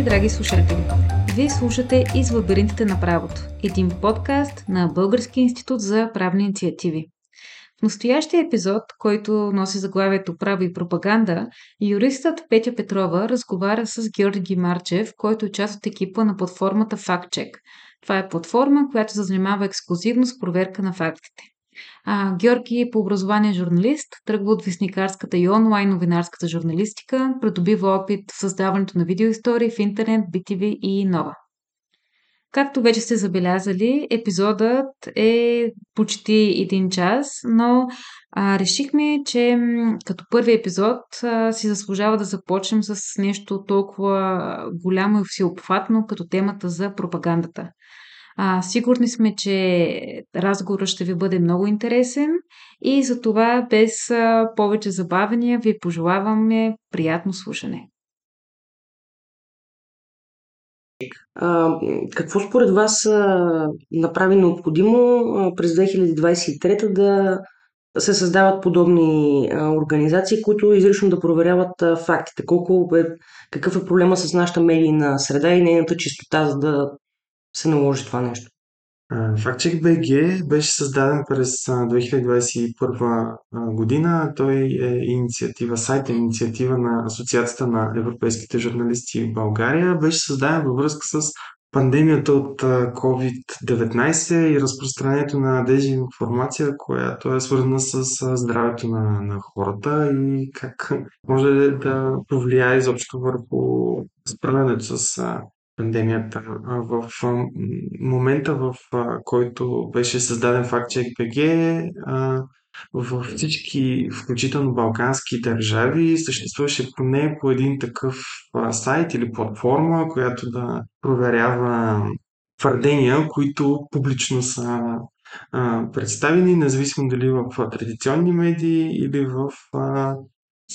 Здравейте, драги слушатели! Вие слушате Из лабиринтите на правото, един подкаст на Български институт за правни инициативи. В настоящия епизод, който носи заглавието Право и пропаганда, юристът Петя Петрова разговаря с Георги Марчев, който е част от екипа на платформата FactCheck. Това е платформа, която се занимава ексклюзивно с проверка на фактите. А, Георги е по образование журналист, тръгва от вестникарската и онлайн новинарската журналистика, придобива опит в създаването на видеоистории в интернет, BTV и нова. Както вече сте забелязали, епизодът е почти един час, но а, решихме, че като първи епизод а, си заслужава да започнем с нещо толкова голямо и всеобхватно, като темата за пропагандата. А, сигурни сме, че разговорът ще ви бъде много интересен и за това без а, повече забавения ви пожелаваме приятно слушане. А, какво според вас а, направи необходимо а, през 2023 да се създават подобни а, организации, които изрично да проверяват а, фактите? Колко е, какъв е проблема с нашата медийна среда и нейната чистота, за да се наложи това нещо? Фактчек БГ беше създаден през 2021 година. Той е инициатива, сайт е инициатива на Асоциацията на европейските журналисти в България. Беше създаден във връзка с пандемията от COVID-19 и разпространението на дезинформация, която е свързана с здравето на, на хората и как може да повлияе изобщо върху справянето с пандемията. В момента, в който беше създаден FactCheck BG, във всички, включително балкански държави, съществуваше поне по един такъв сайт или платформа, която да проверява твърдения, които публично са представени, независимо дали в традиционни медии или в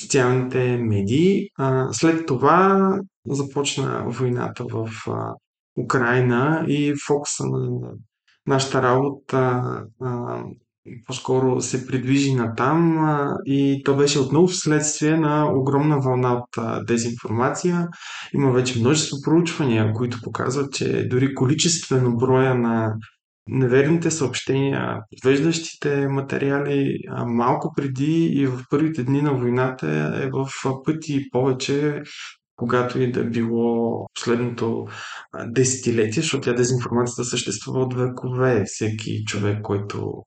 социалните медии. След това започна войната в Украина и фокуса на нашата работа по-скоро се придвижи на там и то беше отново вследствие на огромна вълна от дезинформация. Има вече множество проучвания, които показват, че дори количествено броя на неверните съобщения, подвеждащите материали малко преди и в първите дни на войната е в пъти повече, когато и да било последното десетилетие, защото тя дезинформацията съществува от векове. Всеки човек, който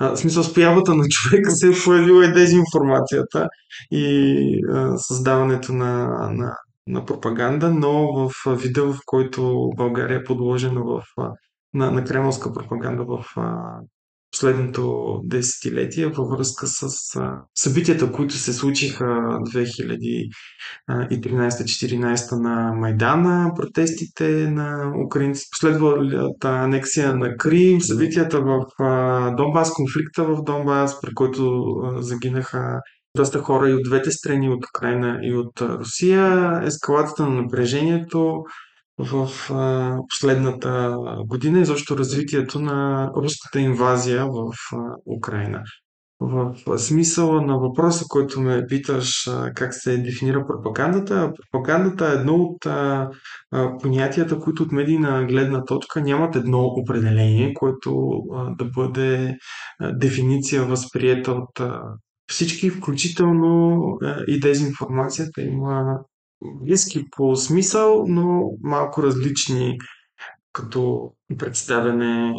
в смисъл, с появата на човека се е появила и дезинформацията и а, създаването на, на, на пропаганда, но в вида, в който България е подложена в на, на кремълска пропаганда в а, последното десетилетие във връзка с а, събитията, които се случиха 2013-2014 на Майдана, протестите на украинците, последвалата анексия на Крим, събитията в а, Донбас, конфликта в Донбас, при който а, загинаха доста хора и от двете страни, от Украина и от Русия, ескалацията на напрежението, в последната година и защо развитието на руската инвазия в Украина. В смисъла на въпроса, който ме питаш как се дефинира пропагандата, пропагандата е едно от понятията, които от медийна гледна точка нямат едно определение, което да бъде дефиниция възприета от всички, включително и дезинформацията има близки по смисъл, но малко различни като представяне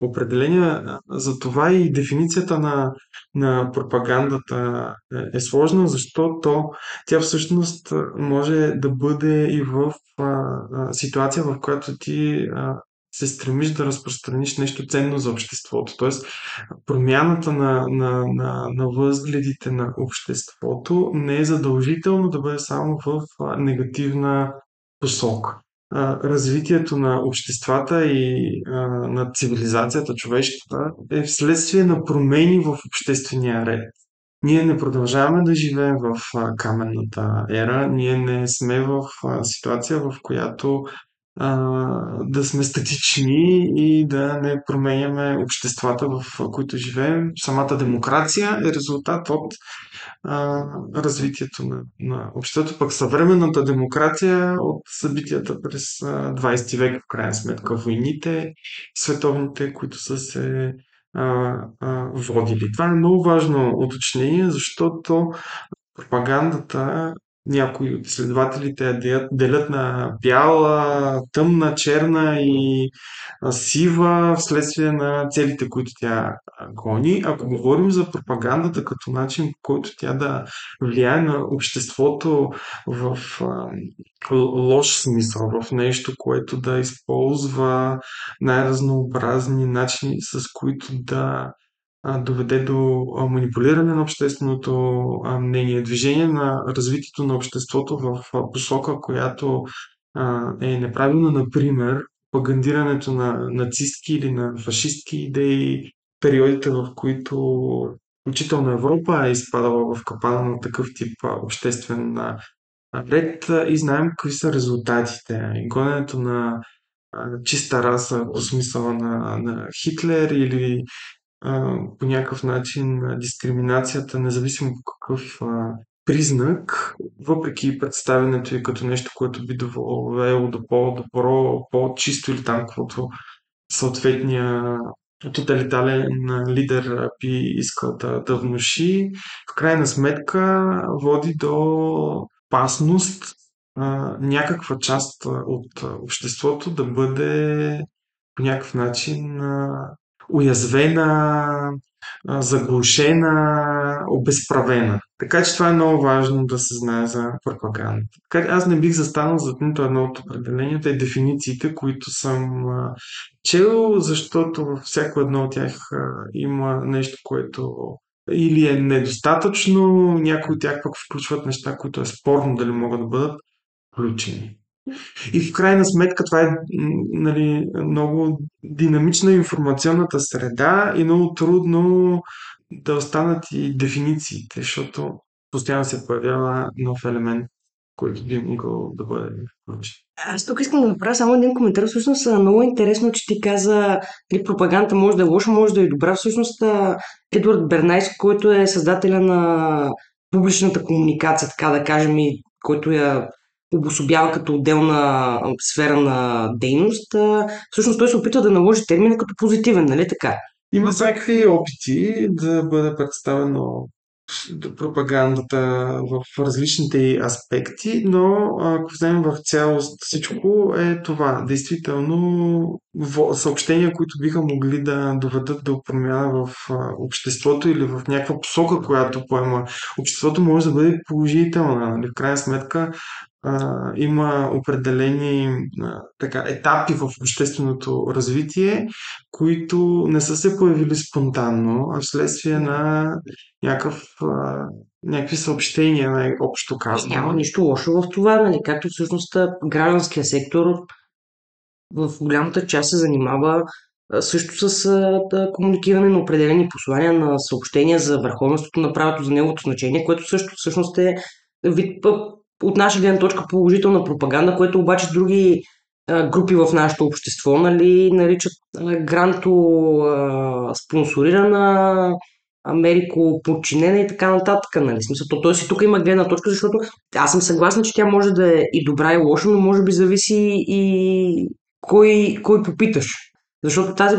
определения. Затова и дефиницията на, на пропагандата е, е сложна, защото тя всъщност може да бъде и в а, ситуация, в която ти се стремиш да разпространиш нещо ценно за обществото. Тоест, промяната на, на, на, на възгледите на обществото не е задължително да бъде само в негативна посока. Развитието на обществата и на цивилизацията, човешката, е вследствие на промени в обществения ред. Ние не продължаваме да живеем в каменната ера, ние не сме в ситуация, в която да сме статични и да не променяме обществата, в които живеем. Самата демокрация е резултат от а, развитието на, на обществото, пък съвременната демокрация от събитията през 20 век, в крайна сметка, войните, световните, които са се а, а, водили. Това е много важно уточнение, защото пропагандата някои от изследователите я делят, на бяла, тъмна, черна и сива вследствие на целите, които тя гони. Ако говорим за пропагандата като начин, по който тя да влияе на обществото в лош смисъл, в нещо, което да използва най-разнообразни начини, с които да доведе до манипулиране на общественото мнение, движение на развитието на обществото в посока, която е неправилна, например, пропагандирането на нацистки или на фашистски идеи, периодите, в които включително Европа е изпадала в капана на такъв тип обществен ред и знаем какви са резултатите. Гоненето на чиста раса по смисъла на, на Хитлер или по някакъв начин дискриминацията, независимо по какъв а, признак, въпреки представянето и като нещо, което би довело до по-добро, по-чисто или там, каквото съответния тоталитарен лидер би искал да, да внуши, в крайна сметка води до опасност а, някаква част от обществото да бъде по някакъв начин а, уязвена, заглушена, обезправена. Така че това е много важно да се знае за пропаганда. Така аз не бих застанал за нито едно от определенията и дефинициите, които съм чел, защото във всяко едно от тях има нещо, което или е недостатъчно, някои от тях пък включват неща, които е спорно дали могат да бъдат включени. И в крайна сметка това е нали, много динамична информационната среда и много трудно да останат и дефинициите, защото постоянно се появява нов елемент, който би могъл да бъде включен. Аз тук искам да направя само един коментар. Всъщност много интересно, че ти каза, че пропаганда може да е лоша, може да е добра. Всъщност Едвард Бернайс, който е създателя на публичната комуникация, така да кажем, и който я обособява като отделна сфера на дейност, всъщност той се опитва да наложи термина като позитивен, нали така? Има всякакви опити да бъде представено пропагандата в различните аспекти, но ако вземем в цялост всичко е това. Действително съобщения, които биха могли да доведат до промяна в обществото или в някаква посока, която поема обществото, може да бъде положителна. Нали? В крайна сметка а, има определени а, така, етапи в общественото развитие, които не са се появили спонтанно, а вследствие на някакъв, а, някакви съобщения, най-общо казано. Няма нищо лошо в това, нали? както всъщност гражданския сектор в голямата част се занимава също с а, комуникиране на определени послания на съобщения за върховенството на правото, за неговото значение, което също всъщност е вид от наша гледна точка положителна пропаганда, което обаче други групи в нашето общество нали, наричат гранто спонсорирана, Америко подчинена и така нататък. Нали? Смисъл, то, т.е. и тук има гледна точка, защото аз съм съгласна, че тя може да е и добра и лоша, но може би зависи и кой, кой попиташ. Защото тази,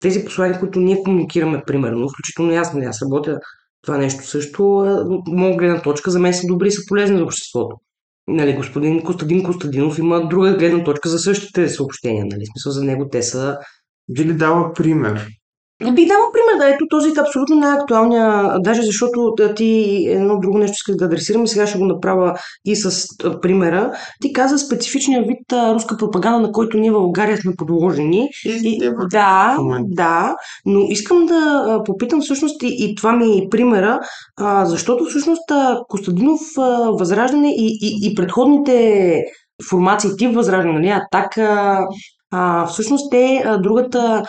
тези послания, които ние комуникираме, примерно, включително аз, нали, аз работя това нещо също, от моя гледна точка, за мен са добри и са полезни за обществото. Нали, господин Костадин Костадинов има друга гледна точка за същите съобщения. Нали? Смисъл за него те са... Би ли дава пример? Би дала пример, да, ето този е абсолютно най-актуалния, даже защото ти едно друго нещо исках да адресирам и сега ще го направя и с примера. Ти каза специфичния вид а, руска пропаганда, на който ние в България сме подложени. И, и, да, да, но искам да а, попитам всъщност и, и това ми е примера, а, защото всъщност а, Костадинов а, Възраждане и, и, и предходните формации тип Възраждане, нали, Атака, а, всъщност те, а, другата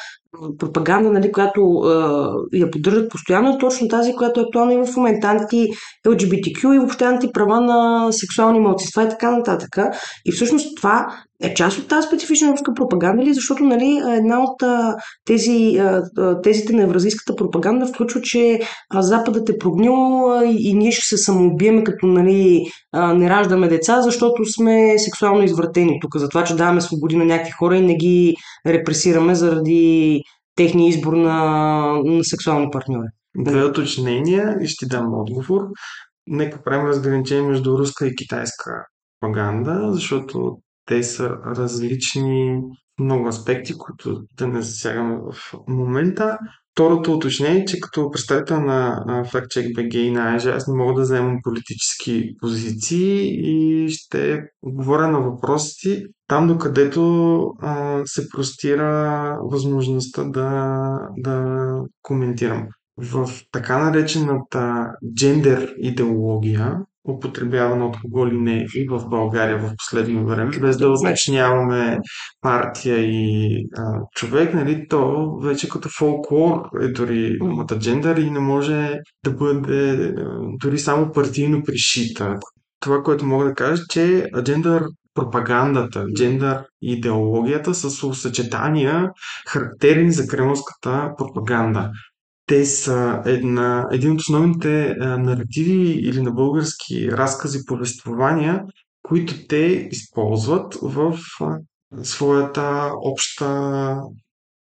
пропаганда, нали, която а, я поддържат постоянно, точно тази, която е актуална и в момента. Анти-LGBTQ и въобще антиправа на сексуални малцинства и така нататък. И всъщност това е част от тази специфична руска пропаганда ли? Защото нали, една от тези, тезите на евразийската пропаганда включва, че Западът е прогнил и ние ще се самоубиеме, като нали, не раждаме деца, защото сме сексуално извратени тук, за това, че даваме свободи на някакви хора и не ги репресираме заради техния избор на, на сексуални партньори. Две уточнения и ще дам отговор. Нека правим разграничение между руска и китайска пропаганда, защото те са различни много аспекти, които да не засягаме в момента. Второто уточнение е, че като представител на FactCheck BG и на AJ, аз не мога да вземам политически позиции и ще говоря на въпросите там, докъдето а, се простира възможността да, да коментирам. В така наречената джендер идеология, употребявана от кого ли не и в България в последно време, без да уточняваме партия и а, човек, нали, то вече като фолклор е дори думата джендър и не може да бъде дори само партийно пришита. Това, което мога да кажа, че джендър пропагандата, джендър идеологията са съчетания, характерни за кремлската пропаганда те са една, един от основните а, наративи или на български разкази, повествования, които те използват в а, своята обща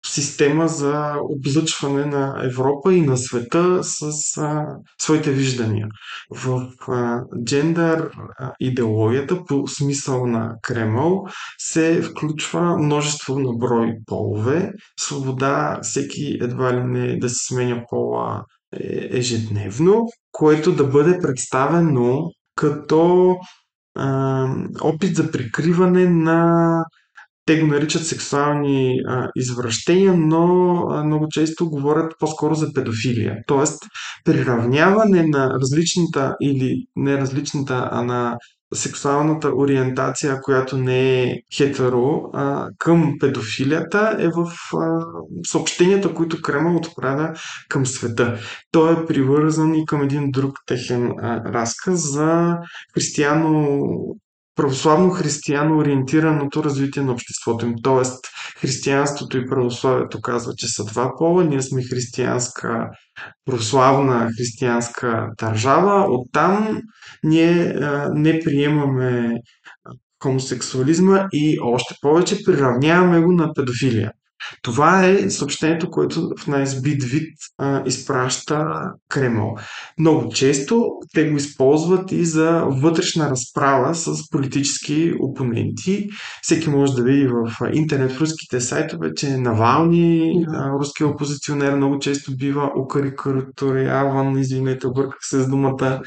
система за облъчване на Европа и на света с а, своите виждания. В а, джендър идеологията по смисъл на Кремъл се включва множество на брой полове, свобода всеки едва ли не да се сменя пола е, ежедневно, което да бъде представено като а, опит за прикриване на те го наричат сексуални а, извращения, но а, много често говорят по-скоро за педофилия. Тоест, приравняване на различната или не различната, а на сексуалната ориентация, която не е хетеро, а, към педофилията е в а, съобщенията, които Кремъл отправя към света. Той е привързан и към един друг техен а, разказ за християно православно християно ориентираното развитие на обществото им. Тоест, християнството и православието казва, че са два пола. Ние сме християнска, православна християнска държава. Оттам ние а, не приемаме хомосексуализма и още повече приравняваме го на педофилия. Това е съобщението, което в най-збит вид а, изпраща Кремъл. Много често те го използват и за вътрешна разправа с политически опоненти. Всеки може да види в интернет в руските сайтове, че Навални, а, руския опозиционер, много често бива укарикатуряван, извинете, обърках се с думата,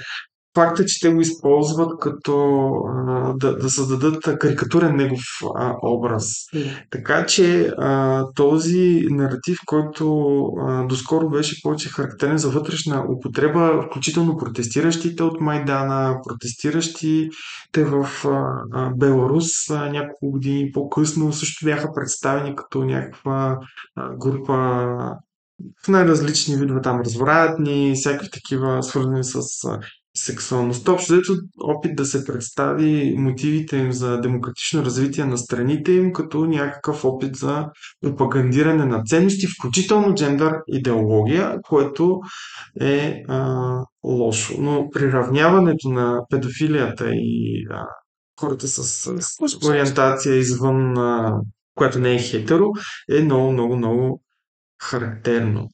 факта, че те го използват като а, да, да създадат карикатурен негов а, образ. Yeah. Така че а, този наратив, който а, доскоро беше повече характерен за вътрешна употреба, включително протестиращите от Майдана, протестиращите в а, а, Беларус а, няколко години по-късно също бяха представени като някаква а, група в най-различни видове там развратни, всякакви такива свързани с сексуалността. Общо взето опит да се представи мотивите им за демократично развитие на страните им като някакъв опит за пропагандиране на ценности, включително джендър идеология, което е а, лошо. Но приравняването на педофилията и а, хората с, с ориентация извън, а, която не е хетеро, е много, много, много характерно.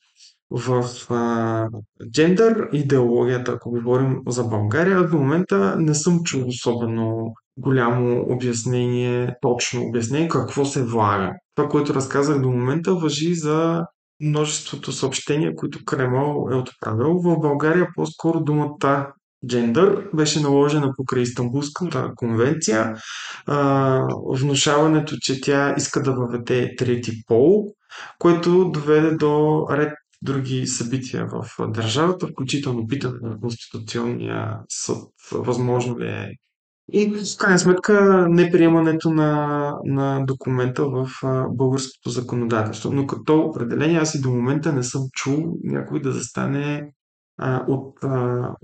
В а, джендър идеологията, ако говорим за България, до момента не съм чул особено голямо обяснение, точно обяснение какво се влага. Това, което разказах до момента, въжи за множеството съобщения, които Кремъл е отправил. В България по-скоро думата джендър беше наложена покрай Истанбулската конвенция. А, внушаването, че тя иска да въведе трети пол, което доведе до ред други събития в държавата, включително питане на Конституционния съд, възможно ли е И в крайна сметка неприемането на, на документа в българското законодателство. Но като определение аз и до момента не съм чул някой да застане а, от, а,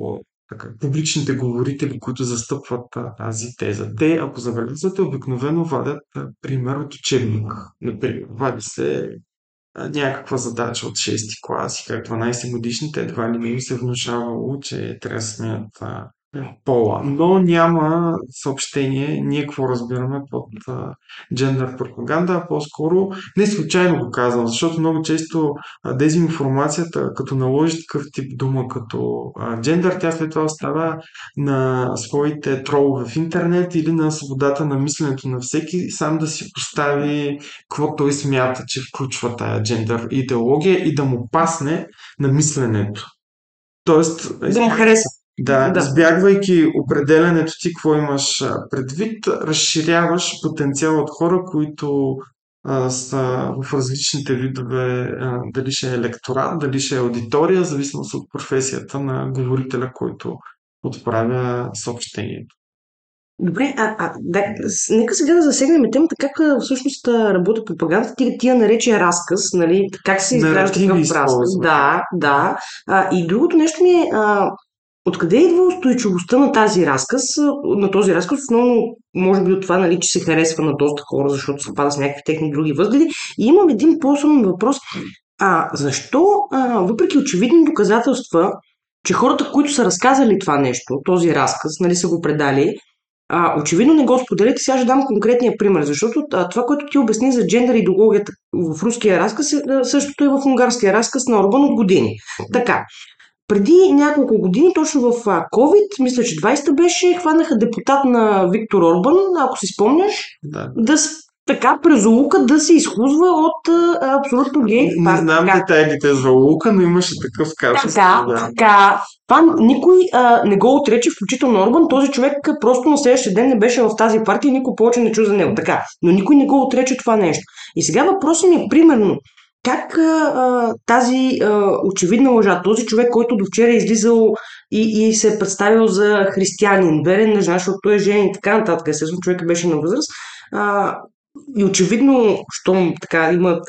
така, публичните говорители, които застъпват тази теза. Те, ако забелязвате, обикновено вадят а, пример от учебник. Например, вади се някаква задача от 6 клас и как 12 годишните едва ли им се внушавало, че трябва да сменят пола. Но няма съобщение, ние какво разбираме под джендър пропаганда, а по-скоро не случайно го казвам, защото много често дезинформацията, като наложи такъв тип дума като джендър, тя след това остава на своите тролове в интернет или на свободата на мисленето на всеки, сам да си постави какво той смята, че включва тая джендър идеология и да му пасне на мисленето. Тоест, Да му хареса. Да, Да. избягвайки определенето ти, какво имаш предвид, разширяваш потенциал от хора, които а, са в различните видове, а, дали ще е електорат, дали ще е аудитория, зависимост от професията на говорителя, който отправя съобщението. Добре, а, а да, нека сега да засегнем темата как всъщност работи пропагандата. Ти, ти я нарече разказ, нали? Как се изгражда такъв разказ? Да, да. А, и другото нещо ми е, а, откъде идва устойчивостта на тази разказ, на този разказ, основно може би от това, нали, че се харесва на доста хора, защото съвпада с някакви техни други възгледи. И имам един по-особен въпрос. А защо, а, въпреки очевидни доказателства, че хората, които са разказали това нещо, този разказ, нали, са го предали, а, очевидно не го споделите. Сега ще дам конкретния пример, защото а, това, което ти обясни за джендър идеологията в руския разказ, е същото и в унгарския разказ на Орбан от години. Така, преди няколко години, точно в COVID, мисля, че 20-та беше, хванаха депутат на Виктор Орбан, ако си спомняш, Да. да така през лука да се изхузва от а, абсолютно гей. Не пар- знам така. детайлите за Лука, но имаше такъв казус. Така, Да. така. Това никой а, не го отрече, включително Орбан. Този човек просто на следващия ден не беше в тази партия и никой повече не чу за него. Така. Но никой не го отрече това нещо. И сега въпросът ми е примерно, как а, тази а, очевидна лъжа, този човек, който до вчера е излизал и, и се е представил за християнин, верен на жена, защото той е женен и така нататък, естествено човекът беше на възраст, а, и очевидно, щом така има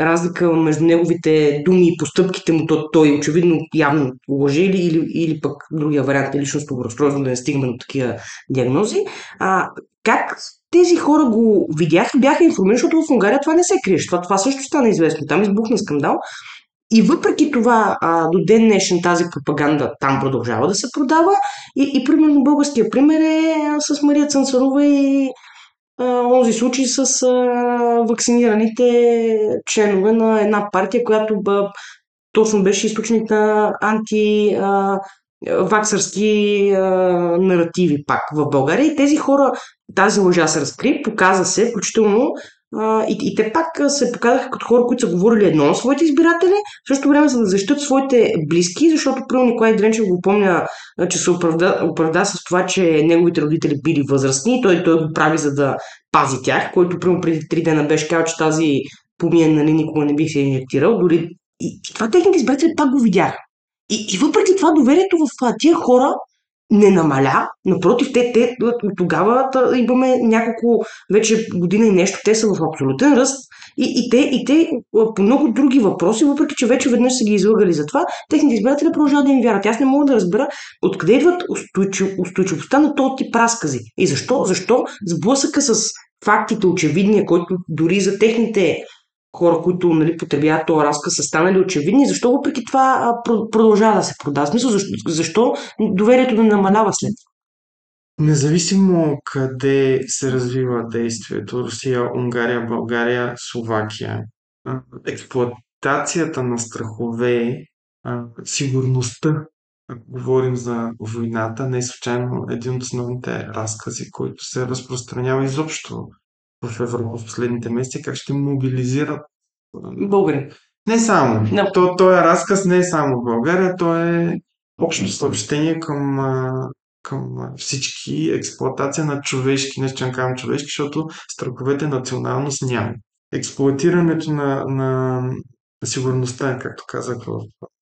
разлика между неговите думи и постъпките му, то той очевидно явно лъже или, или, или пък другия вариант е личностно разстройство, да не стигаме до такива диагнози. А, как тези хора го видяха, бяха информирани, защото в Унгария това не се криеше. Това, това също стана известно. Там избухна скандал. И въпреки това, а, до ден днешен тази пропаганда там продължава да се продава. И, и примерно българския пример е с Мария Цанцарова и а, онзи случай с а, вакцинираните членове на една партия, която б, точно беше източник на анти а, ваксърски а, наративи пак в България. И тези хора, тази лъжа се разкри, показа се, включително а, и, и те пак се показаха като хора, които са говорили едно на своите избиратели, в същото време за да защитат своите близки, защото първо Николай Дренчев го помня, че се оправда, оправда с това, че неговите родители били възрастни и той, той го прави за да пази тях, който примерно преди три дена беше казал, че тази помия нали, никога не бих се инжектирал, дори и, и това техните избиратели пак го видяха. И, и въпреки това доверието в тия хора не намаля, напротив, те, те от тогава имаме няколко, вече година и нещо, те са в абсолютен ръст и, и, те, и те по много други въпроси, въпреки че вече веднъж са ги излъгали за това, техните избиратели продължават да им вярват. Аз не мога да разбера откъде идват устойчив, устойчивостта на този тип разкази. И защо? Защо сблъсъка с фактите очевидния, който дори за техните хора, които нали, потребяват този разказ, са станали очевидни, защо въпреки това продължава да се продава? Смисъл, защо, защо доверието не намалява след това? Независимо къде се развива действието, Русия, Унгария, България, Словакия, а, експлоатацията на страхове, сигурността, ако говорим за войната, не е случайно един от основните разкази, който се разпространява изобщо в Европа в последните месеци, как ще мобилизират а, Българин. не само. Да. То, този разказ не е само в България, то е общо съобщение към, към всички експлоатация на човешки, не ще казвам човешки, защото страховете националност няма. Експлоатирането на, на сигурността, както казах в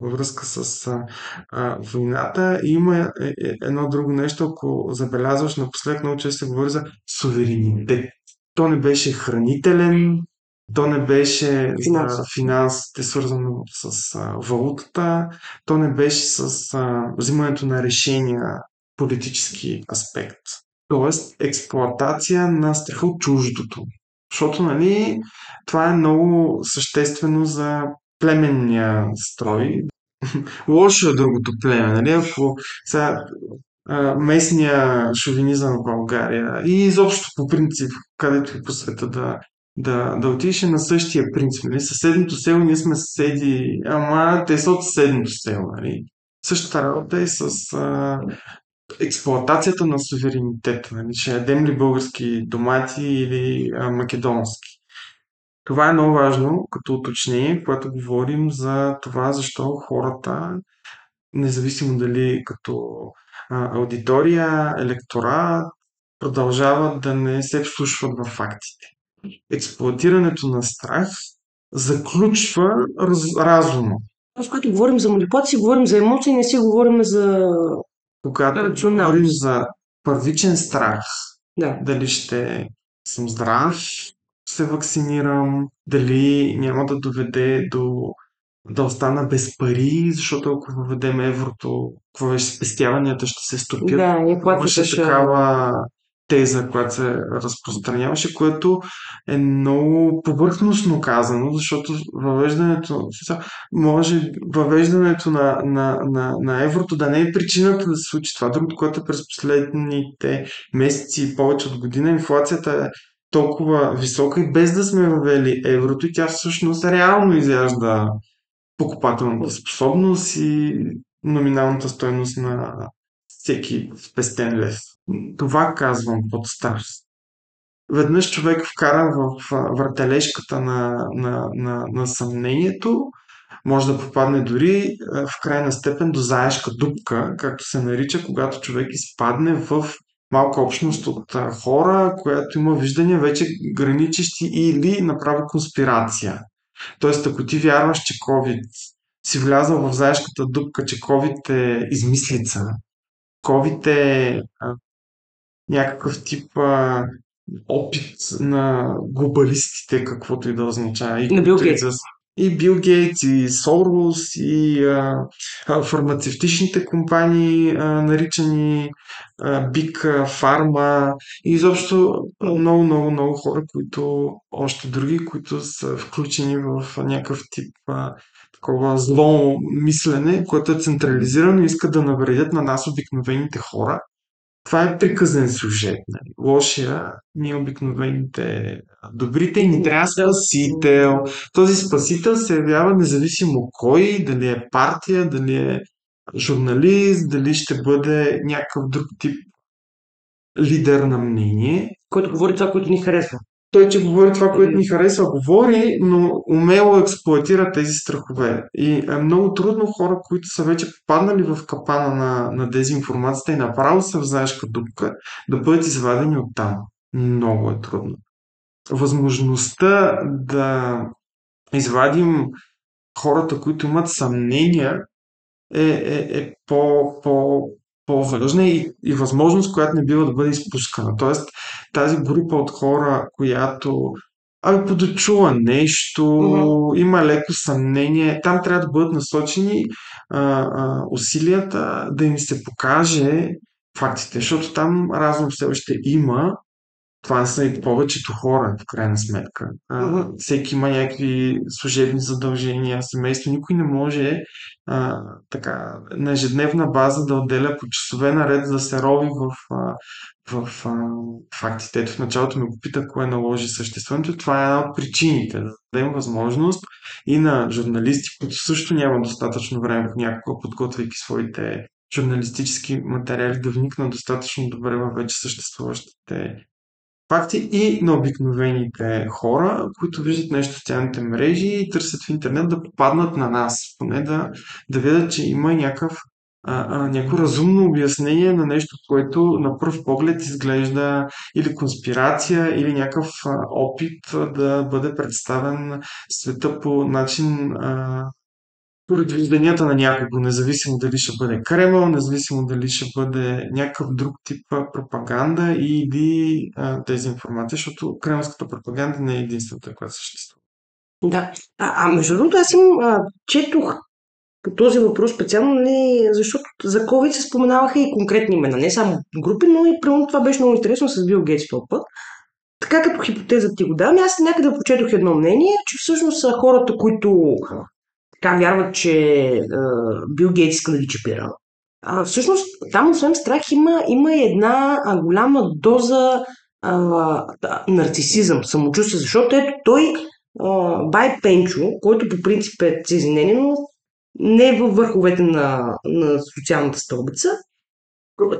във връзка с а, а, войната. И има е, е, едно друго нещо, ако забелязваш, напоследък много често се говори за суверенитет. То не беше хранителен, то не беше Финанс. за финансите, свързано с а, валутата, то не беше с а, взимането на решения политически аспект. Тоест, експлоатация на страха от чуждото. Защото, нали, това е много съществено за племенния строй. Лошо е другото племе, нали? Ако сега местния шовинизъм в България и изобщо по принцип, където и по света да, да, да отидеш е на същия принцип. Нали? Съседното село, ние сме съседи, ама те са от съседното село. Нали? Същата работа е с а, експлоатацията на суверенитета. Нали? Ще ядем ли български домати или а, македонски. Това е много важно като уточнение, когато говорим за това, защо хората, независимо дали като аудитория, електорат, продължават да не се вслушват в фактите. Експлуатирането на страх заключва раз, разума. С което говорим за манипулация, говорим за емоции, не си говорим за... Когато говорим за първичен страх, Да. дали ще съм здрав, се вакцинирам, дали няма да доведе до да остана без пари, защото ако въведем еврото, какво беше, спестяванията ще се стопят. Да, инфлацията ще... такава теза, която се разпространяваше, което е много повърхностно казано, защото въвеждането, може въвеждането на, на, на, на еврото да не е причината да се случи това. Другото, което е през последните месеци и повече от година, инфлацията е толкова висока и без да сме въвели еврото и тя всъщност реално изяжда покупателната способност и номиналната стойност на всеки спестен лев. Това казвам под старост. Веднъж човек вкаран в въртележката на, на, на, на съмнението, може да попадне дори в крайна степен до заешка дупка, както се нарича, когато човек изпадне в малка общност от хора, която има виждания вече граничещи или направо конспирация. Тоест, ако ти вярваш, че COVID си влязъл в заешката дупка, че COVID е измислица, COVID е а, някакъв тип а, опит на глобалистите, каквото и да означава. И, На Бил Гейтс. И Бил Гейтс, и Сорос, и а, фармацевтичните компании, а, наричани Биг Фарма, и изобщо много, много, много хора, които, още други, които са включени в някакъв тип а, такова зло мислене, което е централизирано и искат да навредят на нас обикновените хора. Това е приказен сюжет. Нали? Лошия, ние обикновените добрите и ни трябва спасител. Този спасител се явява независимо кой, дали е партия, дали е журналист, дали ще бъде някакъв друг тип лидер на мнение. Който говори това, което ни харесва. Той, че говори това, което ни харесва, говори, но умело експлуатира тези страхове. И е много трудно хора, които са вече попаднали в капана на, на дезинформацията и направо са в заешка дупка, да бъдат извадени от там. Много е трудно. Възможността да извадим хората, които имат съмнения, е, е, е по, по, по-важна и, и възможност, която не бива да бъде изпускана. Тоест, тази група от хора, която ами подочува нещо, Мгм. има леко съмнение, там трябва да бъдат насочени а, а, усилията да им се покаже фактите, защото там разум все още има. Това са и повечето хора, в крайна сметка. А, всеки има някакви служебни задължения, семейство. Никой не може а, така, на ежедневна база да отделя по часове наред да се рови в, а, в а, фактите. Ето в началото ме попита кое наложи съществуването. Това е една от причините. Да дадем възможност и на журналисти, които също няма достатъчно време понякога, подготвяйки своите журналистически материали, да вникнат достатъчно добре в вече съществуващите факти и на обикновените хора, които виждат нещо в социалните мрежи и търсят в интернет да попаднат на нас. Поне да, да видят, че има някакъв, а, а, някакво разумно обяснение на нещо, което на пръв поглед изглежда или конспирация, или някакъв а, опит да бъде представен света по начин, а, поради вижданията на някого, независимо дали ще бъде Кремъл, независимо дали ще бъде някакъв друг тип пропаганда или дезинформация, защото кремълската пропаганда не е единствената, която съществува. Да. А, а между другото, аз им а, четох по този въпрос специално, не, защото за COVID се споменаваха и конкретни имена, не само групи, но и примерно това беше много интересно с Бил Гейтс този път. Така като хипотеза ти го давам, аз някъде почетох едно мнение, че всъщност са хората, които така вярват, че Бил Гейтс иска да ги чипира. А, всъщност, там освен страх има, има и една а, голяма доза а, нарцисизъм, самочувствие, защото ето той, а, Бай Пенчо, който по принцип е цезиненен, но не е във върховете на, на социалната стълбица,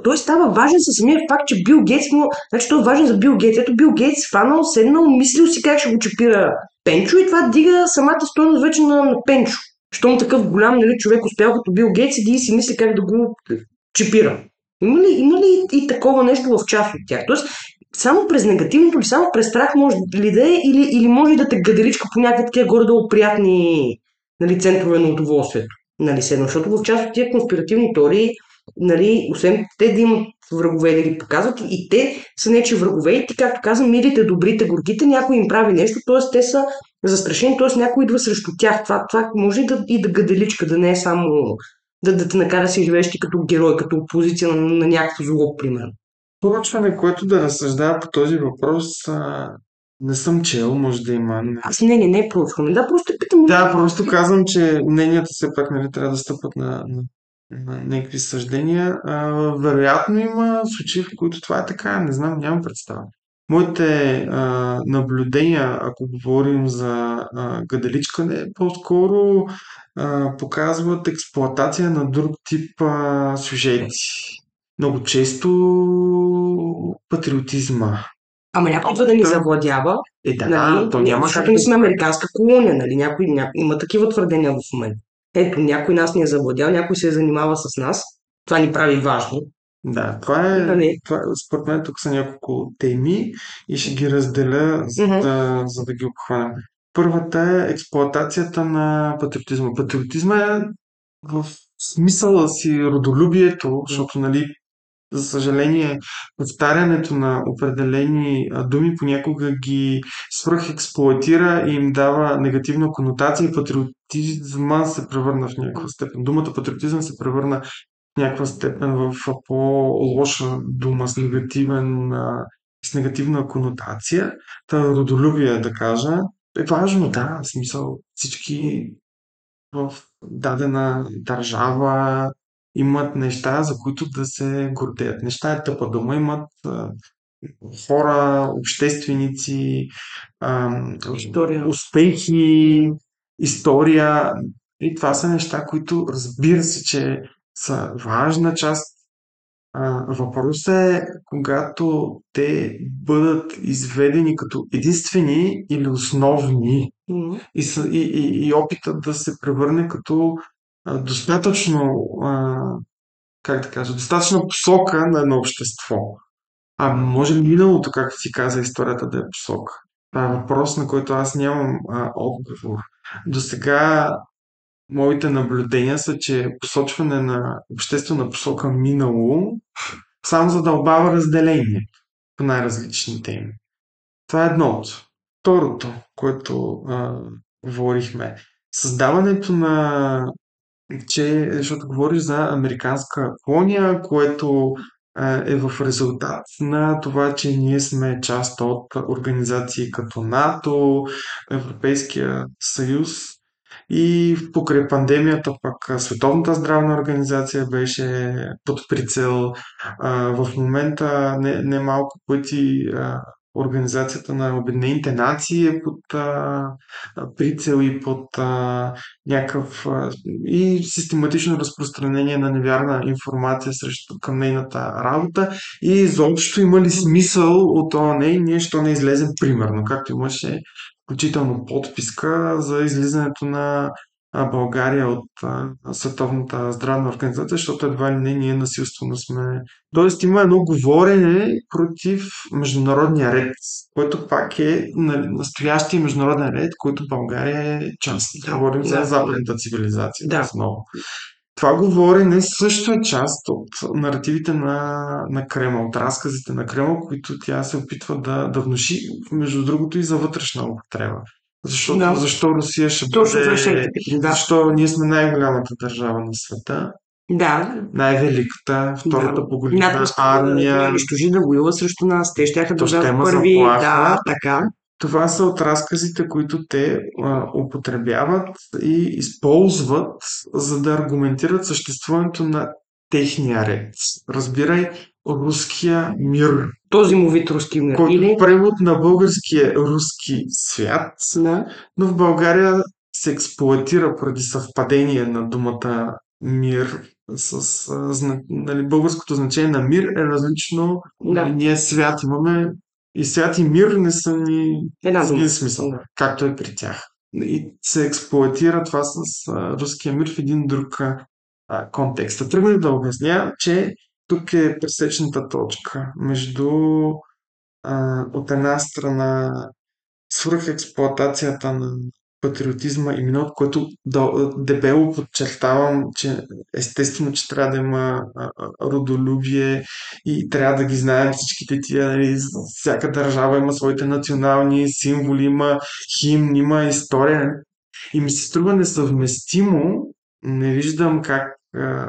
той става важен със самия факт, че Бил Гейтс, но, значи той е важен за Бил Гейтс. Ето Бил Гейтс фанал, седнал, мислил си как ще го чипира Пенчо и това дига самата стойност вече на, на Пенчо. Щом такъв голям нали, човек успял като Бил Гейтс и си мисли как да го чипира. Има ли, има ли и такова нещо в част от тях? Тоест, само през негативното или само през страх може ли да е или, или може да те гаделичка по някакви такива горе-долу приятни нали, центрове на удоволствието. Нали, седно, защото в част от тия конспиративни теории нали, освен те да имат врагове да ги показват, и те са нечи врагове и ти, както казвам, милите, добрите, горките, някой им прави нещо, т.е. те са застрашени, т.е. някой идва срещу тях. Това, това може и да, и да гаделичка, да не е само да, да те накара да си живееш ти като герой, като опозиция на, на някакво зло, примерно. Поръчване, което да разсъждава по този въпрос, а, не съм чел, може да има. Аз не, не, не е проучване. Да, просто питам. Да, просто казвам, че мненията все пак нали, трябва да стъпат на на някакви съждения. А, вероятно има случаи, в които това е така. Не знам, нямам представа. Моите а, наблюдения, ако говорим за а, гаделичкане, по-скоро а, показват експлоатация на друг тип а, сюжети. Много често патриотизма. Ама някой идва да ни завладява. Е, да, нали? то няма Защото ние сме американска колония, нали? Някой, някой, има такива твърдения в момента ето, някой нас ни е завладял, някой се е занимава с нас. Това ни прави важно. Да, това е, нали? това, според мен тук са няколко теми и ще ги разделя, за, uh-huh. да, за да ги обхванем. Първата е експлоатацията на патриотизма. Патриотизма е в смисъла си родолюбието, защото нали, за съжаление, повтарянето на определени думи понякога ги свръхексплуатира и им дава негативна конотация. Патриотизма се превърна в някаква степен. Думата патриотизъм се превърна в някаква степен в по-лоша дума с, негативен, с негативна конотация. Та родолюбие, да кажа, е важно, да, в смисъл всички в дадена държава имат неща, за които да се гордеят. Неща е тъпа дума, имат хора, общественици, история. успехи, история. И това са неща, които разбира се, че са важна част. Въпросът е, когато те бъдат изведени като единствени или основни mm-hmm. и, и, и, и опитът да се превърне като достатъчно, как да кажа, достатъчно посока на едно общество. А може ли миналото, както си каза историята, да е посока? Това е въпрос, на който аз нямам а, отговор. До сега моите наблюдения са, че посочване на обществена посока минало само задълбава разделение по най-различни теми. Това е едното. Второто, което а, говорихме, създаването на че, защото говориш за американска колония, което е в резултат на това, че ние сме част от организации като НАТО, Европейския съюз и покрай пандемията пък Световната здравна организация беше под прицел. В момента не, не малко пъти Организацията на Обединените нации е под а, прицел и под а, някакъв а, и систематично разпространение на невярна информация срещу към нейната работа. И изобщо има ли смисъл от не и ние що не излезем примерно, както имаше включително подписка за излизането на България от Световната здравна организация, защото едва ли не ние насилствено сме. Тоест има едно говорене против международния ред, което пак е нали, настоящия международен ред, който България е част. Да, Говорим за да. западната цивилизация. Да. Основно. Това говорене също е част от наративите на, на Кремъл, от разказите на Кремъл, които тя се опитва да, да внуши, между другото и за вътрешна употреба. Защото, Да. защо Русия ще Точно бъде... ще. Да. Защо ние сме най-голямата държава на света, Да. най-великата, втората Да. по големина ще армия. да унищожи да воюва срещу нас. Те ще да ще влязат има първи. заплаха. Да, така. Това са от разказите, които те а, употребяват и използват, за да аргументират съществуването на техния ред. Разбирай руския мир, Този му вид руски мир. който Или... превод на българския руски свят, Да. но в България се експлуатира поради съвпадение на думата мир с а, зна, нали, българското значение на мир е различно. Да. Ние свят имаме и свят и мир не са ни Една дума. един смисъл, Да. както е при тях. И се експлуатира това с а, руския мир в един друг а, контекст. Тръгнах да обясня, че тук е пресечната точка между а, от една страна свръхексплуатацията на патриотизма и миналото, което дебело подчертавам, че естествено, че трябва да има родолюбие и трябва да ги знаем всичките тия, нали, всяка държава има своите национални символи, има химн, има история. И ми се струва несъвместимо, не виждам как,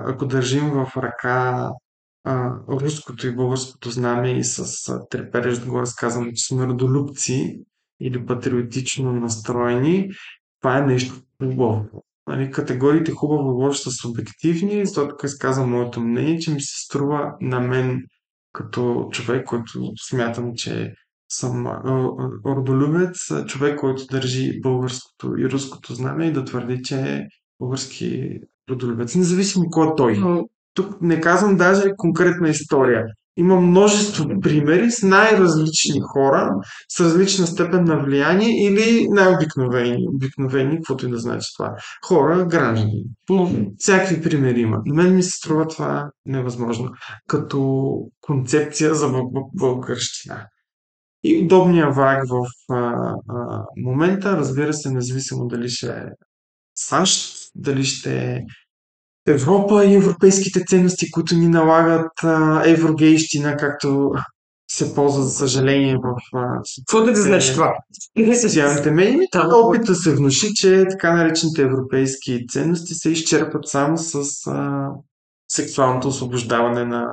ако държим в ръка а, руското и българското знаме и с а, трепереж го разказвам, че сме родолюбци или патриотично настроени, това е нещо хубаво. Нали, категориите хубаво лошо са субективни, защото тук изказвам моето мнение, че ми се струва на мен като човек, който смятам, че съм родолюбец, човек, който държи българското и руското знаме и да твърди, че е български родолюбец. Независимо кой е той. Но, Тук не казвам даже конкретна история. Има множество примери с най-различни хора, с различна степен на влияние или най-обикновени, обикновени, каквото и да значи това. Хора, граждани. но, Всякакви примери има. На мен ми се струва това невъзможно. Като концепция за бъл- бъл- българщина. И удобният враг в а, а, момента, разбира се, независимо дали ще е САЩ, дали ще е Европа и европейските ценности, които ни налагат а, еврогейщина, както се ползва, за съжаление, в а, какво да значи това? социалните медии. Да. Опит да се внуши, че така наречените европейски ценности се изчерпат само с а, сексуалното освобождаване на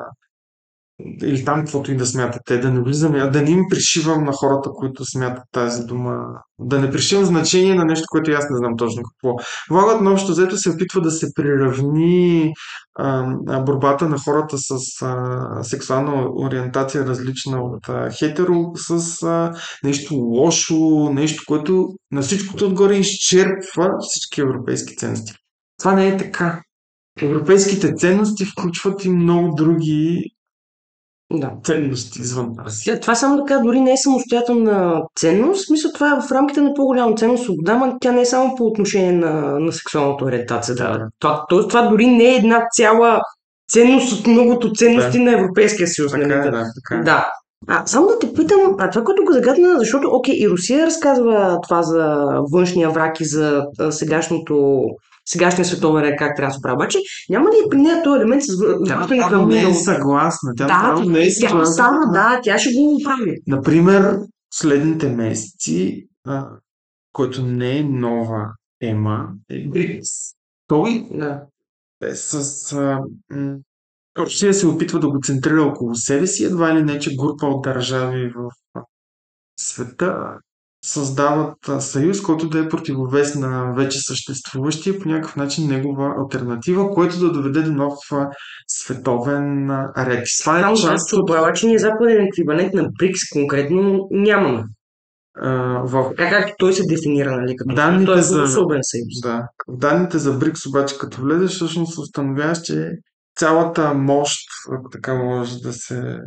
или там каквото и да смятате, да не влизаме, да не им пришивам на хората, които смятат тази дума, да не пришивам значение на нещо, което и аз не знам точно какво. Влагът на общо взето се опитва да се приравни а, борбата на хората с а, сексуална ориентация, различна от а, хетеро, с а, нещо лошо, нещо, което на всичкото отгоре изчерпва всички европейски ценности. Това не е така. Европейските ценности включват и много други Да. ценности извън. Тя- Това само така дори не е самостоятелна ценност. Мисля, това е в рамките на по-голяма ценност свобода, но тя не е само по отношение на, на сексуалната ориентация. Да. Това, тоест, това дори не е една цяла ценност от многото ценности Да. на Европейския съюз. Така нали? е, да, така е. Да. А, само да те питам, а това, което го загадна, защото, окей, и Русия разказва това за външния враг и за а, сегашното, сегашния световен ред, как трябва да се прави. Обаче, няма ли при нея този елемент с Тя връщане направо към не е съгласна. Тя Да, не е тя съгласна. става, да, тя ще го прави. Например, следните месеци, а, който не е нова тема, е БРИКС. Той Да. е с... А, м, Русия се опитва да го центрира около себе си, едва ли не, че група от държави в света създават съюз, който да е противовес на вече съществуващия, по някакъв начин негова альтернатива, което да доведе до нов световен ред. Това е част от оправя, че ние западен еквивалент на БРИКС конкретно нямаме. в Така както той се дефинира, нали, като Данните той е за- особен съюз. Да. В данните за БРИКС обаче, като влезеш, всъщност установяваш, че цялата мощ, ако така може да се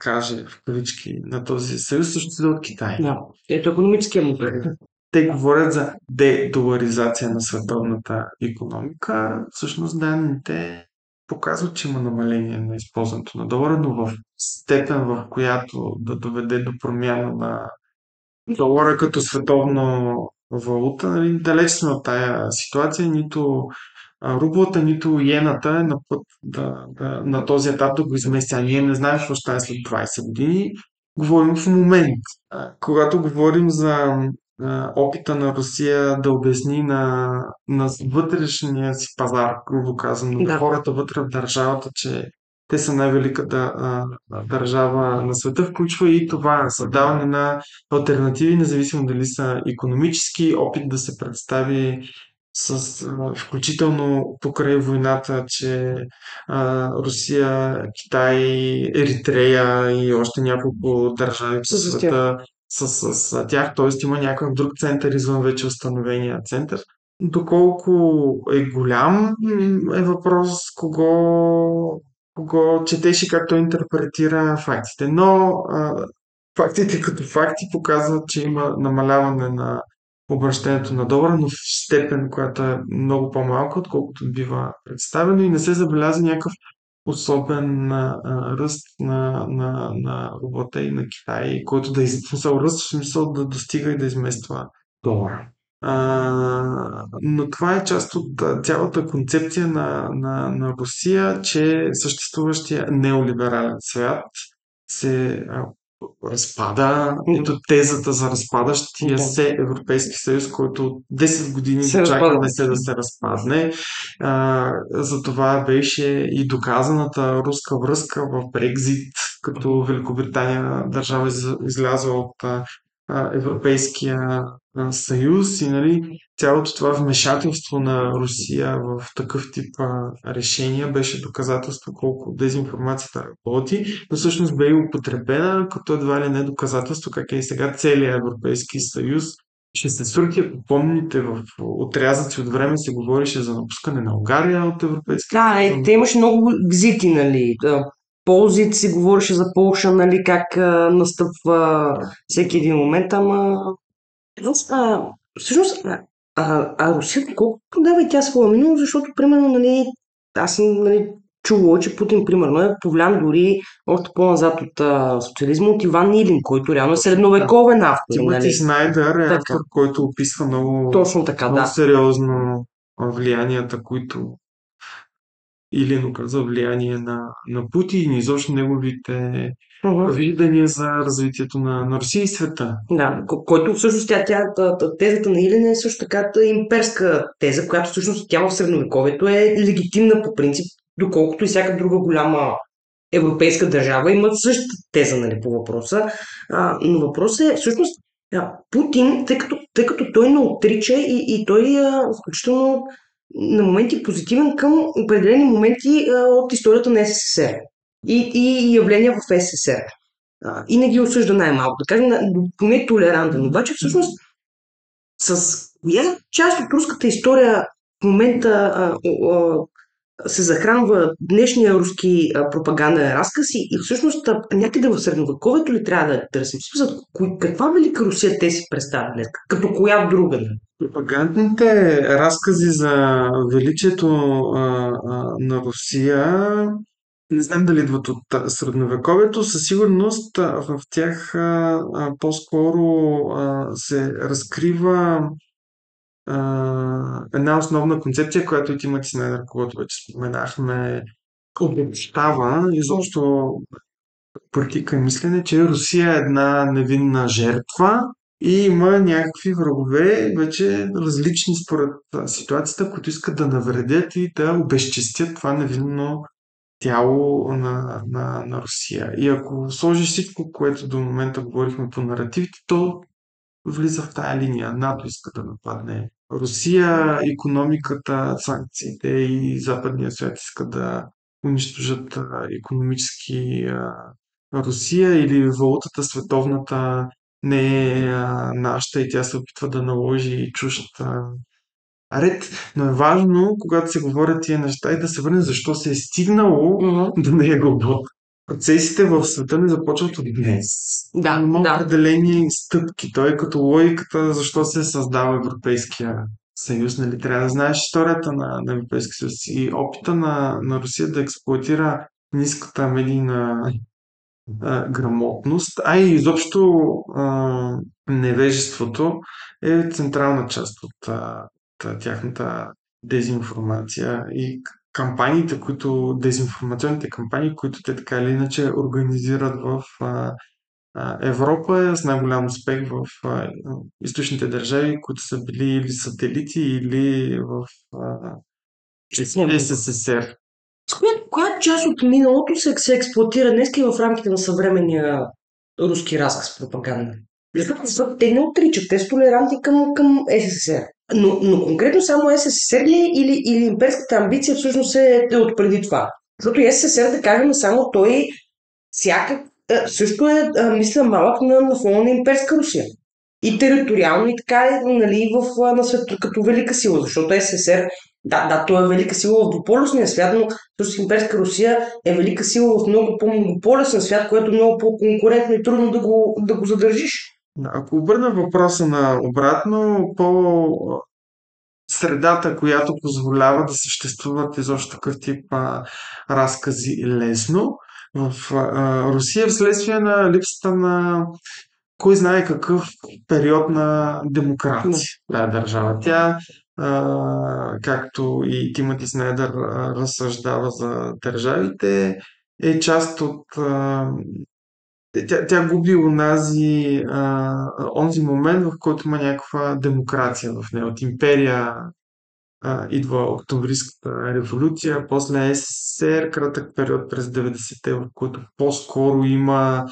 каже в кавички, на този съюз, също идва от Китай. Да. Ето економическия му те говорят за дедоларизация на световната економика. Всъщност данните показват, че има намаление на използването на долара, но в степен, в която да доведе до промяна на долара като световна валута. Нали, далеч сме от тая ситуация. Нито рублата, нито иената е на път да, да, на този етап да го измести. А ние не знаем какво ще стане след 20 години. Говорим в момент. Когато говорим за опита на Русия да обясни на, на вътрешния си пазар, грубо казано, да. хората вътре в държавата, че те са най-великата а, държава на света, включва и това създаване на альтернативи, независимо дали са економически, опит да се представи с, включително покрай войната, че а, Русия, Китай, Еритрея и още няколко държави по света с, с, с тях, т.е. има някакъв друг център извън вече установения център. Доколко е голям е въпрос кого, кого четеш и как той интерпретира фактите. Но а, фактите като факти показват, че има намаляване на обращението на долара, но в степен, която е много по-малка, отколкото бива представено и не се забеляза някакъв особен а, ръст на, на, на робота и на Китай, който да из... смисъл, ръст в смисъл да достига и да измества долара. А, но това е част от цялата концепция на, на, на Русия, че съществуващия неолиберален свят се разпада. Ето тезата за разпадащия да. се Европейски съюз, който 10 години се чакаме се да се разпадне. А, за това беше и доказаната руска връзка в Брекзит, като Великобритания държава излязла от Европейския съюз и нали, цялото това вмешателство на Русия в такъв тип решения беше доказателство колко дезинформацията работи, но всъщност бе и употребена като едва ли не доказателство как е и сега целият Европейски съюз ще се свърти, ако помните, в отрязъци от време се говореше за напускане на Унгария от Европейския. Да, е, те имаше много визити, нали ползите си говореше за Полша, нали, как а, настъпва всеки един момент, ама а, всъщност а, а, а Русия колко продава и тя своя минало, защото примерно, нали, аз съм нали, чувал, че Путин, примерно, е повлиян дори още по-назад от а, социализма от Иван Нилин, който реално е средновековен автор. Тимоти нали? Снайдер е автор, който описва много, Точно така, много да. сериозно влиянията, които или каза влияние на, на Путин и изобщо неговите uh-huh. виждания за развитието на, на Русия и света. Да, който всъщност тя, тя, тезата на Илен е също така имперска теза, която всъщност тя в средновековието е легитимна по принцип, доколкото и всяка друга голяма европейска държава има същата теза нали, по въпроса. А, но въпросът е всъщност Путин, тъй като, тъй като той не отрича и, и той а, включително на моменти позитивен към определени моменти а, от историята на СССР и, и явления в СССР. И не ги осъжда най-малко. Да кажем, поне толерантен. Обаче всъщност с коя част от руската история в момента а, а, се захранва днешния руски пропаганден разказ и, и всъщност някъде в средновековието ли трябва да търсим? За каква велика Русия те си представят? Като коя друга? Пропагандните разкази за величието а, а, на Русия не знам дали идват от средновековието, със сигурност в тях по-скоро се разкрива една основна концепция, която и Тимати Снайдер, когато вече споменахме, обобщава. Изобщо политика и мислене, че Русия е една невинна жертва и има някакви врагове, вече различни според ситуацията, които искат да навредят и да обезчестят това невинно тяло на, на, на Русия. И ако сложиш всичко, което до момента говорихме по наративите, то влиза в тая линия. НАТО иска да нападне Русия, економиката, санкциите и западния свят иска да унищожат економически Русия или валутата световната не е нашата и тя се опитва да наложи чуждата ред. Но е важно, когато се говорят тия неща и да се върне защо се е стигнало mm-hmm. до него. процесите в света не започват от днес. Да, Има да. определени стъпки. Той е като логиката, защо се създава Европейския съюз. Нали? Трябва да знаеш историята на, на Европейския съюз и опита на, на Русия да експлуатира ниската медийна а, грамотност, а и изобщо а, невежеството е централна част от, а, тяхната дезинформация и кампаниите, които, дезинформационните кампании, които те така или иначе организират в а, Европа е с най-голям успех в а, източните държави, които са били или сателити, или в а, СССР. С коя, част от миналото се, се експлуатира днес и в рамките на съвременния руски разказ пропаганда? Защото те не отричат, те са толерантни към, към СССР. Но, но конкретно само СССР ли е или, или имперската амбиция всъщност е, е от преди това? Защото СССР, да кажем, само той всяка, а, също е, мисля, малък на, на фона на имперска Русия. И териториално, и така е нали, в, на света като велика сила, защото СССР, да, да, той е велика сила в двуполюсния свят, но всъщност имперска Русия е велика сила в много по-многополюсен свят, което е много по-конкурентно и трудно да го, да го задържиш. Ако обърна въпроса на обратно, по средата, която позволява да съществуват изобщо такъв тип а, разкази лесно, в а, Русия вследствие на липсата на кой знае какъв период на демокрация да. държава. Тя, а, както и Тимати Снайдър разсъждава за държавите, е част от а, тя, тя губи онази, а, онзи момент, в който има някаква демокрация в нея. От империя а, идва Октомврийската революция, после СССР, кратък период през 90-те, в който по-скоро има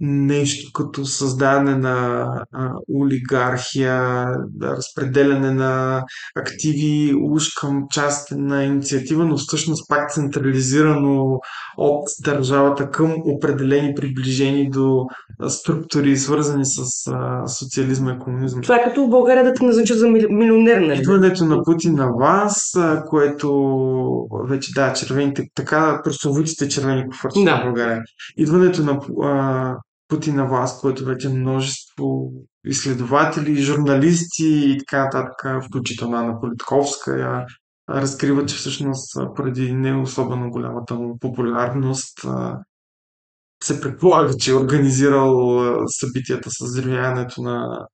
нещо като създаване на а, олигархия, да, разпределяне на активи уж към част на инициатива, но всъщност пак централизирано от държавата към определени приближени до структури, свързани с а, социализма и комунизма. Това е като България да те назначат за милионер, нали? Идването на Путин на вас, което вече да, червените, така прословутите червени кофърчета да. в България. Идването на а, Путин на власт, което вече множество изследователи, журналисти и така нататък, включително на Политковска, разкрива, че всъщност преди не особено голямата му популярност се предполага, че е организирал събитията с взривяването на,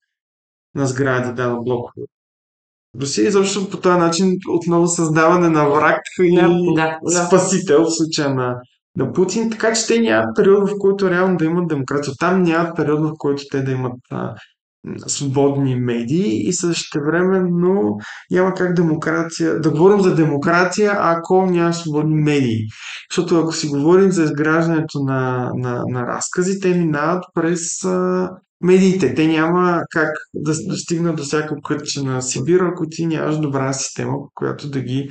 на сгради, да, на блокове. Русия изобщо по този начин отново създаване на враг и да, да, спасител в случая на, на Путин, така че те нямат период, в който реално да имат демокрация. Там нямат период, в който те да имат а, свободни медии и същевременно няма как демокрация, да говорим за демокрация, ако няма свободни медии. Защото ако си говорим за изграждането на, на, на разкази, те минават през а, медиите. Те няма как да достигнат до всяко кътче на Сибир, ако ти нямаш добра система, която да ги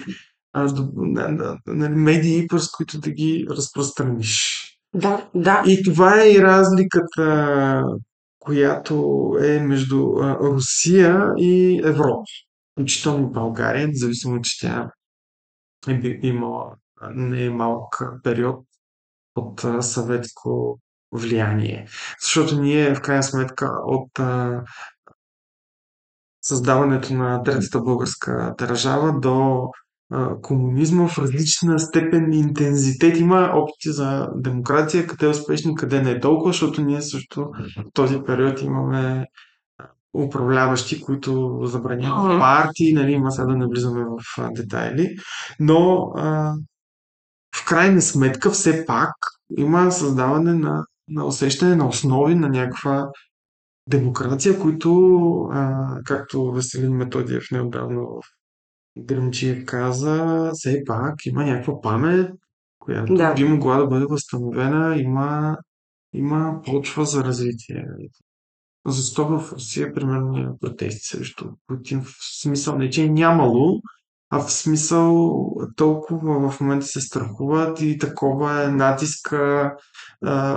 а, до, на, на, на, медии, през които да ги разпространиш. Да, да. И това е и разликата, която е между а, Русия и Европа. Включително България, независимо, че тя е имала не е малък период от съветско влияние. Защото ние, в крайна сметка, от а, създаването на Третата българска държава до а, комунизма в различна степен интензитет. Има опити за демокрация, къде е успешно, къде не е толкова, защото ние също в този период имаме управляващи, които забраняват партии, нали, има сега да не влизаме в детайли, но а, в крайна сметка все пак има създаване на на усещане на основи на някаква демокрация, които, а, както Веселин Методиев неотдавна в Гръмчиев каза, все пак има някаква памет, която да. би могла да бъде възстановена, има, има почва за развитие. Защо в Русия, примерно, протести срещу Путин, в смисъл не, че е нямало, а в смисъл толкова в момента се страхуват и такова е натиска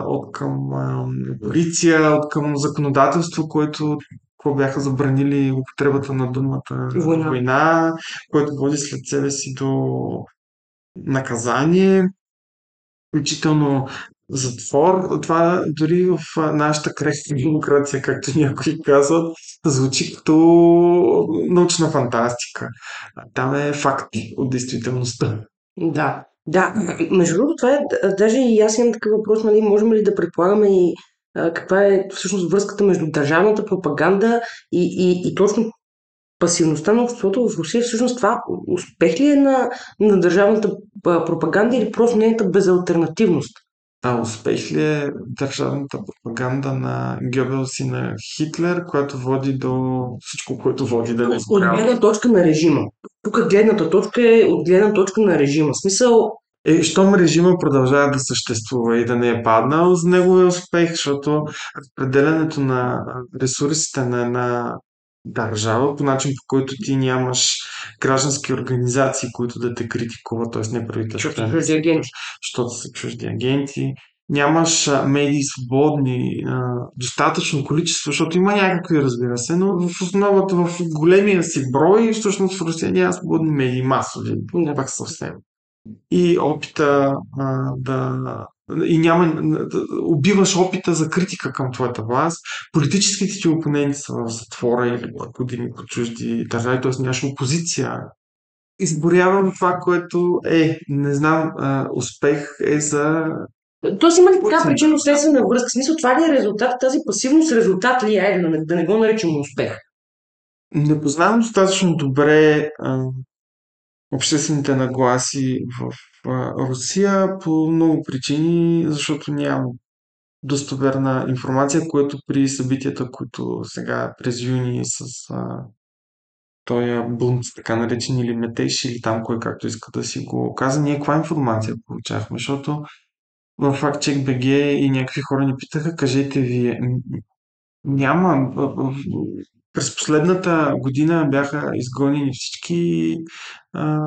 от към а, полиция, от към законодателство, което какво бяха забранили употребата на думата война, война което води след себе си до наказание. Включително затвор. Това дори в нашата крехка демокрация, както някои казват, звучи като научна фантастика. Там е факт от действителността. Да, да. Между другото, това е, даже и аз имам такъв въпрос, нали, можем ли да предполагаме и каква е всъщност връзката между държавната пропаганда и, и, и точно пасивността на обществото в Русия, всъщност това успех ли е на, на държавната пропаганда или просто нейната безалтернативност? А успех ли е държавната пропаганда на Гьобелс и на Хитлер, която води до всичко, което води да не От гледна точка на режима. Тук гледната точка е от гледна точка на режима. Смисъл, е, щом режима продължава да съществува и да не е паднал, за него е успех, защото разпределянето на ресурсите на една държава по начин, по който ти нямаш граждански организации, които да те критикуват, т.е. неправителствени. Защото са чужди агенти. Защото са чужди агенти. Нямаш медии свободни, а, достатъчно количество, защото има някакви, разбира се, но в основата, в големия си брой, всъщност в Русия няма свободни медии, масови, пак съвсем. И опита а, да и няма, убиваш опита за критика към твоята власт. Политическите ти опоненти са в затвора или години по чужди държави, т.е. нямаш опозиция. Изборявам това, което е, не знам, а, успех е за... Тоест има ли така Путин. причинно-следствена връзка? Смисъл, това ли е резултат? Тази пасивност резултат ли е? Да не, да не го наричам успех. Не познавам достатъчно добре а, обществените нагласи в Русия по много причини, защото нямам достоверна информация, което при събитията, които сега през юни с а, този бунт, така наречен или метеж, или там кой както иска да си го каза, ние каква информация получавахме, защото в FactCheck BG и някакви хора ни питаха, кажете вие, няма, през последната година бяха изгонени всички а,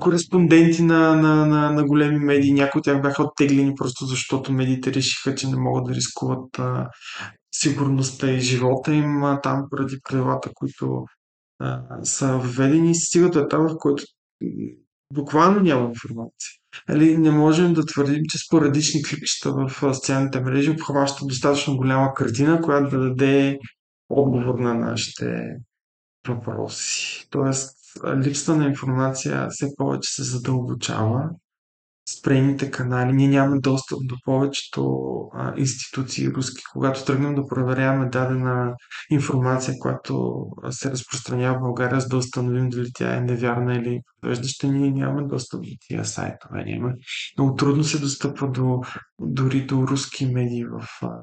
кореспонденти на, на, на, на големи медии. Някои от тях бяха оттеглени просто защото медиите решиха, че не могат да рискуват а, сигурността и живота им а, там поради правилата, които а, са введени и се стига до етапа, в който буквално няма информация. Нали, не можем да твърдим, че спорадични клипчета в социалните мрежи обхващат достатъчно голяма картина, която да даде отговор на нашите въпроси. Тоест, липсата на информация все повече се задълбочава. Спрените канали, ние нямаме достъп до повечето а, институции руски. Когато тръгнем да проверяваме дадена информация, която се разпространява в България, за да установим дали тя е невярна или подвеждаща, ние нямаме достъп до тия сайтове. Няма. Много трудно се достъпва до, дори до руски медии в а,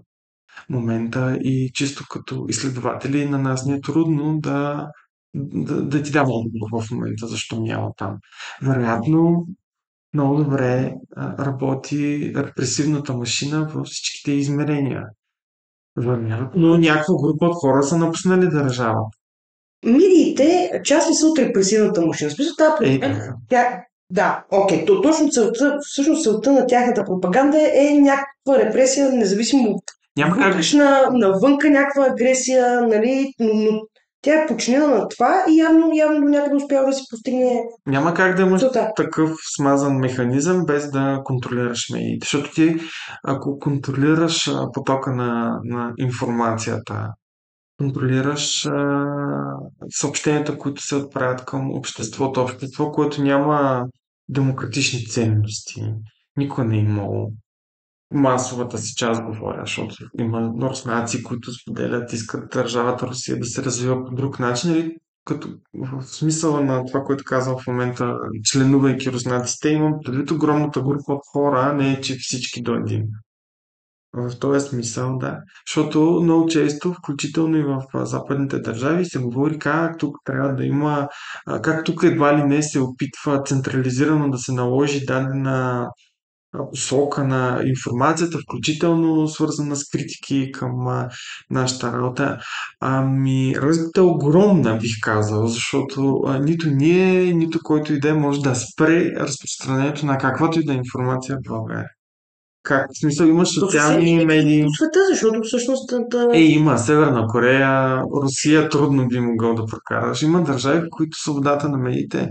момента и чисто като изследователи на нас ни е трудно да, да, да ти дам отговор в момента, защо няма там. Вероятно, много добре работи репресивната машина във всичките измерения. Вероятно, някаква група от хора са напуснали държава. Медиите част ли са от репресивната машина? Смисъл, тази Е, тя, да, окей, то, точно целта, всъщност целта на тяхната пропаганда е някаква репресия, независимо от няма как навънка някаква агресия, нали, но, но тя е подчинена на това и явно, явно до някъде успява да си постигне Няма как да имаш целта. такъв смазан механизъм без да контролираш медиите. Защото ти, ако контролираш потока на, на информацията, контролираш а, съобщенията, които се отправят към обществото, общество, което няма демократични ценности. Никога не е имало масовата си част говоря, защото има руснаци, които споделят, искат държавата Русия да се развива по друг начин, или като в смисъла на това, което казвам в момента, членувайки руснаците, имам предвид огромната група от хора, не е, че всички до един. В този смисъл, да. Защото много често, включително и в западните държави, се говори как тук трябва да има, как тук едва ли не се опитва централизирано да се наложи дадена посока на информацията, включително свързана с критики към а, нашата работа. Ами, разликата е огромна, бих казал, защото а, нито ние, нито който и да е може да спре разпространението на каквато и да е информация в България. Как, в смисъл имаш социални медии. По света, защото всъщност... Да... Е, има Северна Корея, Русия трудно би могъл да прокараш. Има държави, в които свободата на медиите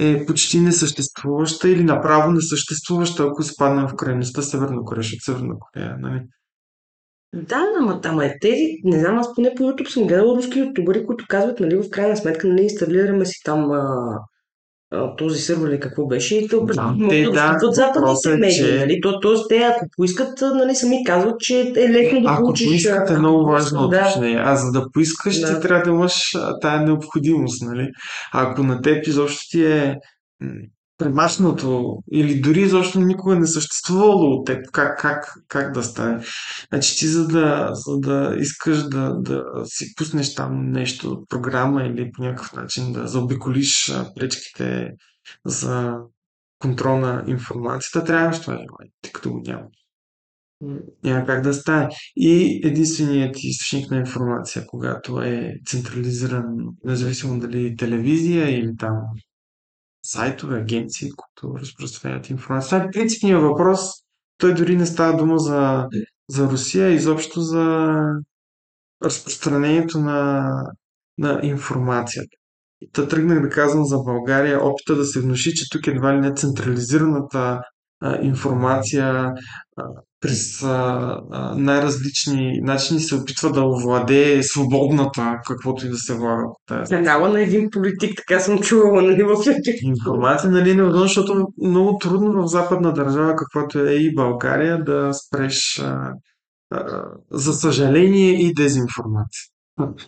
е почти несъществуваща или направо несъществуваща, ако изпаднем в крайността Северна Корея, защото Северна Корея, нали? Да, ама, ама е тези, не знам, аз поне по YouTube съм гледал руски ютубъри, които казват, нали, в крайна сметка, нали, инсталираме си там а, този сървър или какво беше и то Да, те, да достъпват западните е, медии. че- Нали? То, тоест, те ако поискат, нали, сами казват, че е лесно да Ако получиш... поискате, а, е много важно да. уточнение. А за да поискаш, Да. ти трябва да имаш тая необходимост, нали? А ако на теб изобщо ти е м, премахнато или дори изобщо никога не съществувало от теб, как, как, как да стане? Значи ти за да, за да искаш да, да си пуснеш там нещо, програма или по някакъв начин да заобиколиш пречките за контрол на информацията, трябваш това желание, тъй като го няма. Няма как да стане. И единственият източник на информация, когато е централизиран, независимо дали телевизия или там сайтове, агенции, които разпространяват информация. Това е принципният въпрос. Той дори не става дума за, за Русия, изобщо за разпространението на, на информацията. Та тръгнах да казвам за България, опита да се внуши, че тук едва ли не централизираната а, информация а, през най-различни начини се опитва да овладее свободната, каквото и да се влага по тази Канала на един политик, така съм чувала, нали, в информация, нали, е невъзможно, защото много трудно в западна държава, каквато е и България, да спреш а, а, за съжаление и дезинформация.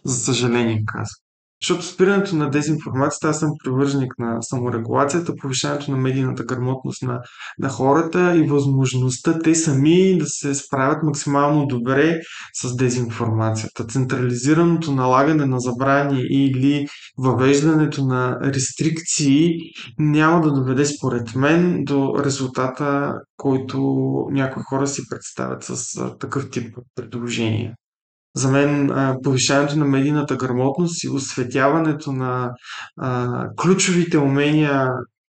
За съжаление казвам. Защото спирането на дезинформацията, аз съм привърженик на саморегулацията, повишаването на медийната грамотност на, на хората и възможността те сами да се справят максимално добре с дезинформацията. Централизираното налагане на забрани или въвеждането на рестрикции няма да доведе според мен до резултата, който някои хора си представят с такъв тип предложения. За мен а, повишаването на медийната грамотност и осветяването на ключовите умения,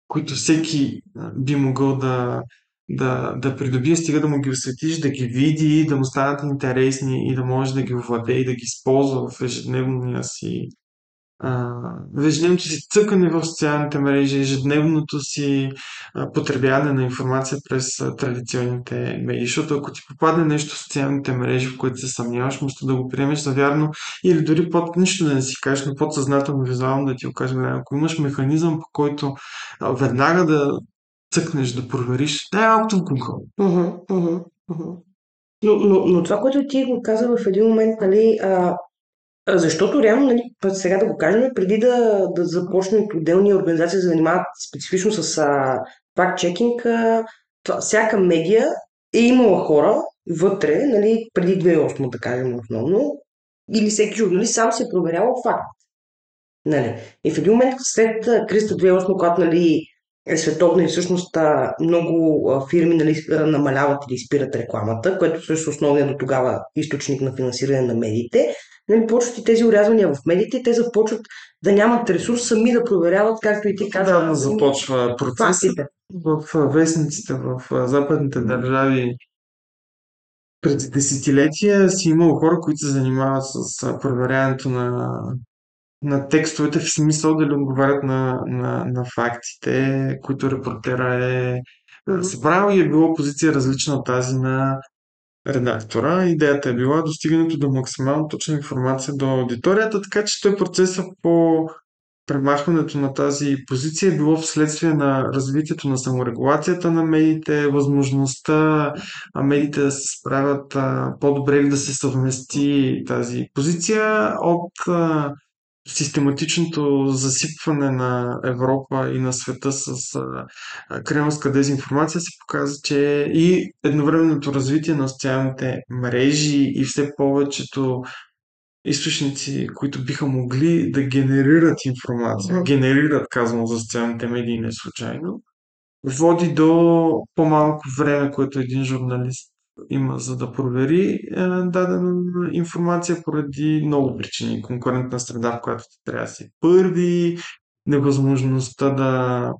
които всеки би могъл да, да, да придобие, стига да му ги осветиш, да ги види, да му станат интересни и да може да ги овладее и да ги използва в ежедневния си а, в ежедневното си цъкане в социалните мрежи, ежедневното си а, потребяване на информация през традиционните медии. Защото ако ти попадне нещо в социалните мрежи, в което се съмняваш, вместо да го приемеш за вярно или дори под нищо да не си кажеш, но подсъзнателно визуално да ти го кажем, ако имаш механизъм, по който веднага да цъкнеш, да провериш, в Google. Мгм, мгм, мгм. Но, но, но това, което ти го каза в един момент, нали, а, защото реално, нали, сега да го кажем, преди да, да започнат отделни организации да занимават специфично с факт-чекинг, всяка медия е имала хора вътре, нали, преди 2008, да кажем основно, или всеки журналист сам се е проверявал факт. Нали. И в един момент след кризата 2008, когато нали, е световна и всъщност много фирми нали, намаляват или спират рекламата, което също е основният до тогава източник на финансиране на медиите, нали, почват и тези урязвания в медиите, те започват да нямат ресурс сами да проверяват, както и ти каза. Отдавна започва фактите. в вестниците в западните държави преди десетилетия си имало хора, които се занимават с проверяването на, на текстовете в смисъл дали отговарят на, на, на фактите, които репортера е събрал и е било позиция различна от тази на редактора. Идеята е била достигането до максимално точна информация до аудиторията, така че той процеса по премахването на тази позиция е било вследствие на развитието на саморегулацията на медиите, възможността медиите да се справят по-добре или да се съвмести тази позиция от а, систематичното засипване на Европа и на света с а, а, кремълска дезинформация се показва, че и едновременното развитие на социалните мрежи и все повечето източници, които биха могли да генерират информация, генерират, казвам за социалните медии не случайно, води до по-малко време, което един журналист има за да провери е, дадена информация поради много причини. Конкурентна среда, в която ти трябва да си първи, невъзможността да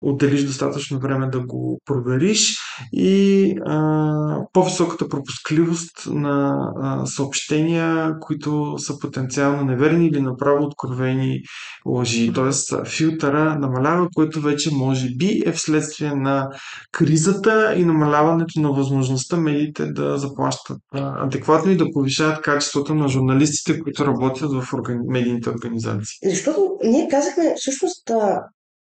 отделиш достатъчно време да го провериш и а, по-високата пропускливост на а, съобщения, които са потенциално неверни или направо откровени лъжи. Тоест филтъра намалява, което вече може би е вследствие на кризата и намаляването на възможността медиите да заплащат адекватно и да повишават качеството на журналистите, които работят в органи... медийните организации. Защото ние казахме, всъщност,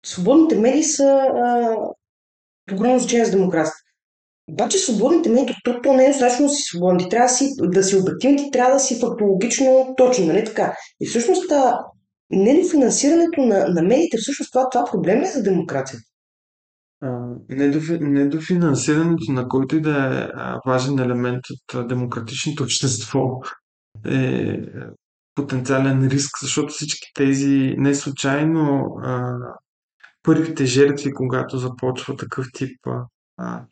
свободните медии са а, огромно значение за демокрацията. Обаче свободните медии, то, то не е достатъчно си свободен. Ти трябва да си, да си обективен, ти трябва да си фактологично точен, нали така? И всъщност недофинансирането на, на медиите, всъщност това, това проблем е за демокрацията? недофинансирането на който и да е важен елемент от демократичното общество е потенциален риск, защото всички тези не случайно а, първите жертви, когато започва такъв тип а,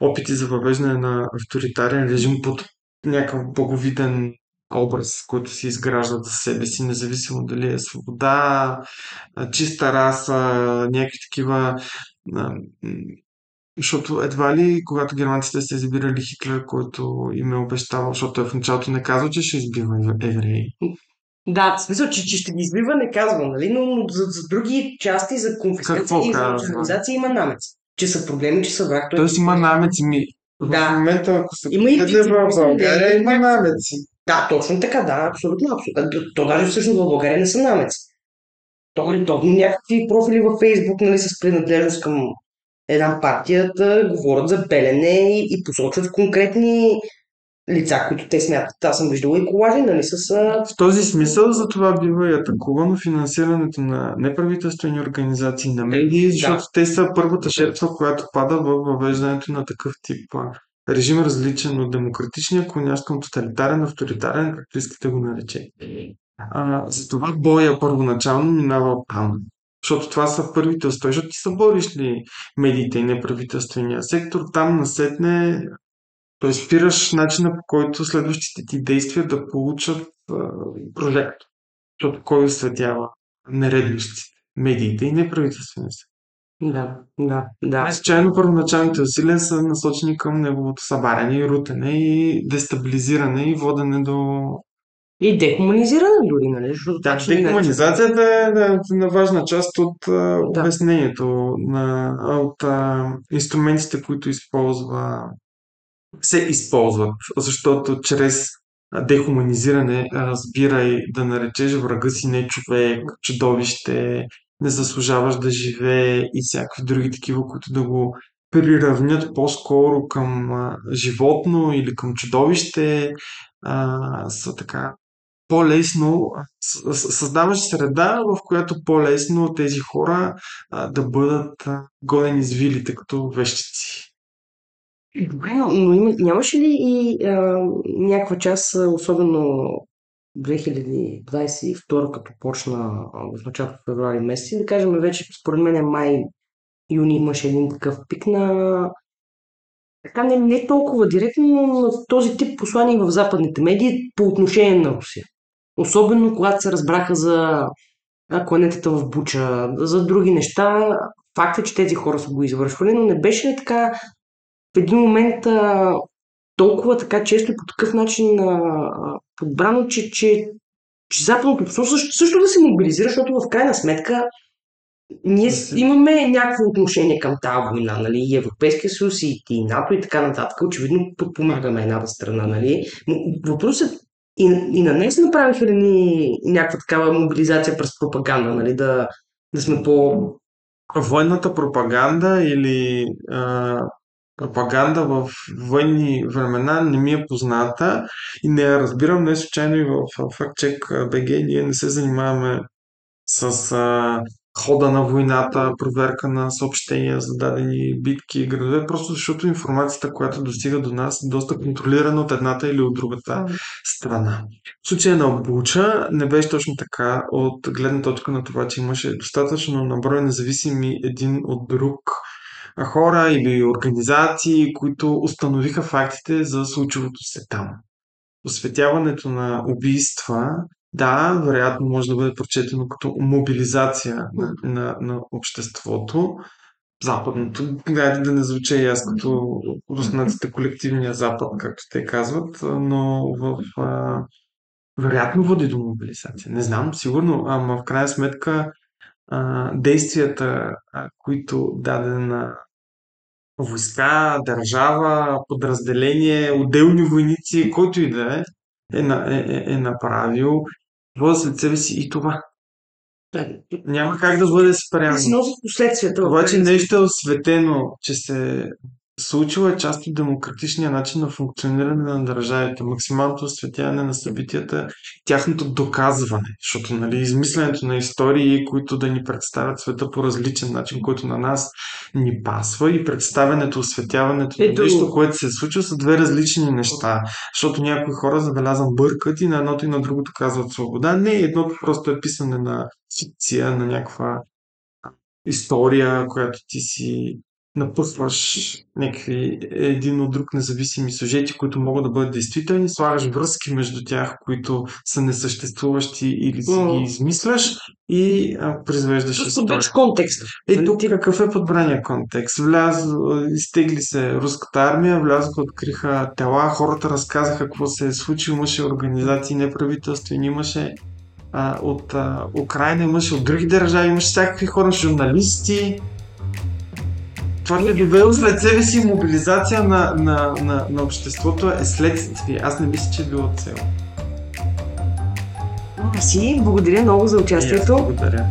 опити за въвеждане на авторитарен режим под някакъв боговиден образ, който си изграждат за себе си, независимо дали е свобода, чиста раса, някакви такива. Защото едва ли, когато германците са избирали Хитлер, който им е обещавал, защото той в началото не казва, че ще избива евреи. Да, в смисъл, че, че ще ги избива, не казвам, нали? но, но за, за други части, за конфискация и за организация има намец. Че са проблеми, че са враг. Тоест има намеци. Ми... Да. В момента, ако се има и в България, има намеци. Да, точно така, да, абсолютно, абсолютно. То даже всъщност в България не са намеци. То редовно някакви профили във Фейсбук, нали, с принадлежност към една партия да говорят за белене и, и посочват конкретни лица, които те смятат. Аз съм виждал и колажи, нали, с... В този смисъл за това бива и атакувано финансирането на неправителствени организации, на медии, защото да. те са първата жертва, която пада в въвеждането на такъв тип режим, различен от демократичния, клонящ към тоталитарен, авторитарен, както искате го наречете. А, затова боя първоначално минава там. Защото това са първите успехи, защото ти са бориш ли медиите и неправителствения сектор, там насетне спираш начина по който следващите ти действия да получат прожект. Защото кой осветява нередностите? Медиите и неправителствения сектор. Да, да, да. Не случайно първоначалните усилия са насочени към неговото събаряне и рутене и дестабилизиране и водене до и дехуманизиране дори, нали? Защото да, дехуманизацията е да, на важна част от да. обяснението на, от а, инструментите, които използва се използват, защото чрез дехуманизиране разбирай да наречеш врага си не човек, чудовище, не заслужаваш да живее и всякакви други такива, които да го приравнят по-скоро към животно или към чудовище, са така по-лесно създаваш среда, в която по-лесно тези хора да бъдат а, гонени с вилите като вещици. Добре, но има, нямаше ли и а, някаква част, особено 2022, като почна в началото февруари месец, да кажем вече според мен май, юни имаше един такъв пик на така не, не толкова директно, но на този тип послания в западните медии по отношение на Русия. Особено когато се разбраха за кланетата в Буча, за други неща. Факт е, че тези хора са го извършвали, но не беше така в един момент а, толкова така често и по такъв начин а, подбрано, че, че, че западното общество също, също да се мобилизира, защото в крайна сметка ние имаме някакво отношение към тази война, нали, и Европейския съюз, и, и НАТО и така нататък. Очевидно подпомагаме едната страна, нали. Но въпросът и, и на нея се направиха ли ни някаква такава мобилизация през пропаганда, нали, да, да сме по... Военната пропаганда или а, пропаганда в военни времена не ми е позната и не я разбирам. Не случайно и в FactCheck BG ние не се занимаваме с а, хода на войната, проверка на съобщения за дадени битки и градове, просто защото информацията, която достига до нас е доста контролирана от едната или от другата страна. В случая на Буча не беше точно така от гледна точка на това, че имаше достатъчно наброй независими един от друг хора или организации, които установиха фактите за случилото се там. Осветяването на убийства да, вероятно може да бъде прочетено като мобилизация на, на, на обществото, западното, да, да не звуча и аз като руснаците колективния запад, както те казват, но в а, вероятно води до мобилизация. Не знам, сигурно, ама в крайна сметка а, действията, а, които дадена войска, държава, подразделение, отделни войници, който и да е, е, е, е, е направил, вода след себе си и това. Няма как да бъде спрямо. Да си носят последствията. Обаче нещо е осветено, че се случила е част от демократичния начин на функциониране на държавите, максималното осветяване на събитията, тяхното доказване, защото нали, измисленето на истории, които да ни представят света по различен начин, който на нас ни пасва и представянето, осветяването Ето... на нещо, което се е случило, са две различни неща, защото някои хора забелязвам бъркат и на едното и на другото казват свобода. Не, едното просто е писане на фикция, на някаква история, която ти си напъсваш някакви един от друг независими сюжети, които могат да бъдат действителни, слагаш връзки между тях, които са несъществуващи или си ги измисляш и а, произвеждаш история. контекст. Е, тук какъв е подбрания контекст? Вляз, изтегли се руската армия, влязоха, откриха тела, хората разказаха какво се е случило, имаше организации неправителствени, имаше а, от а, Украина, имаше от други държави, имаше всякакви хора, журналисти, това не довело след себе си мобилизация на, на, на, на обществото е следствие. Аз не мисля, че е било цел. Си, благодаря много за участието. благодаря.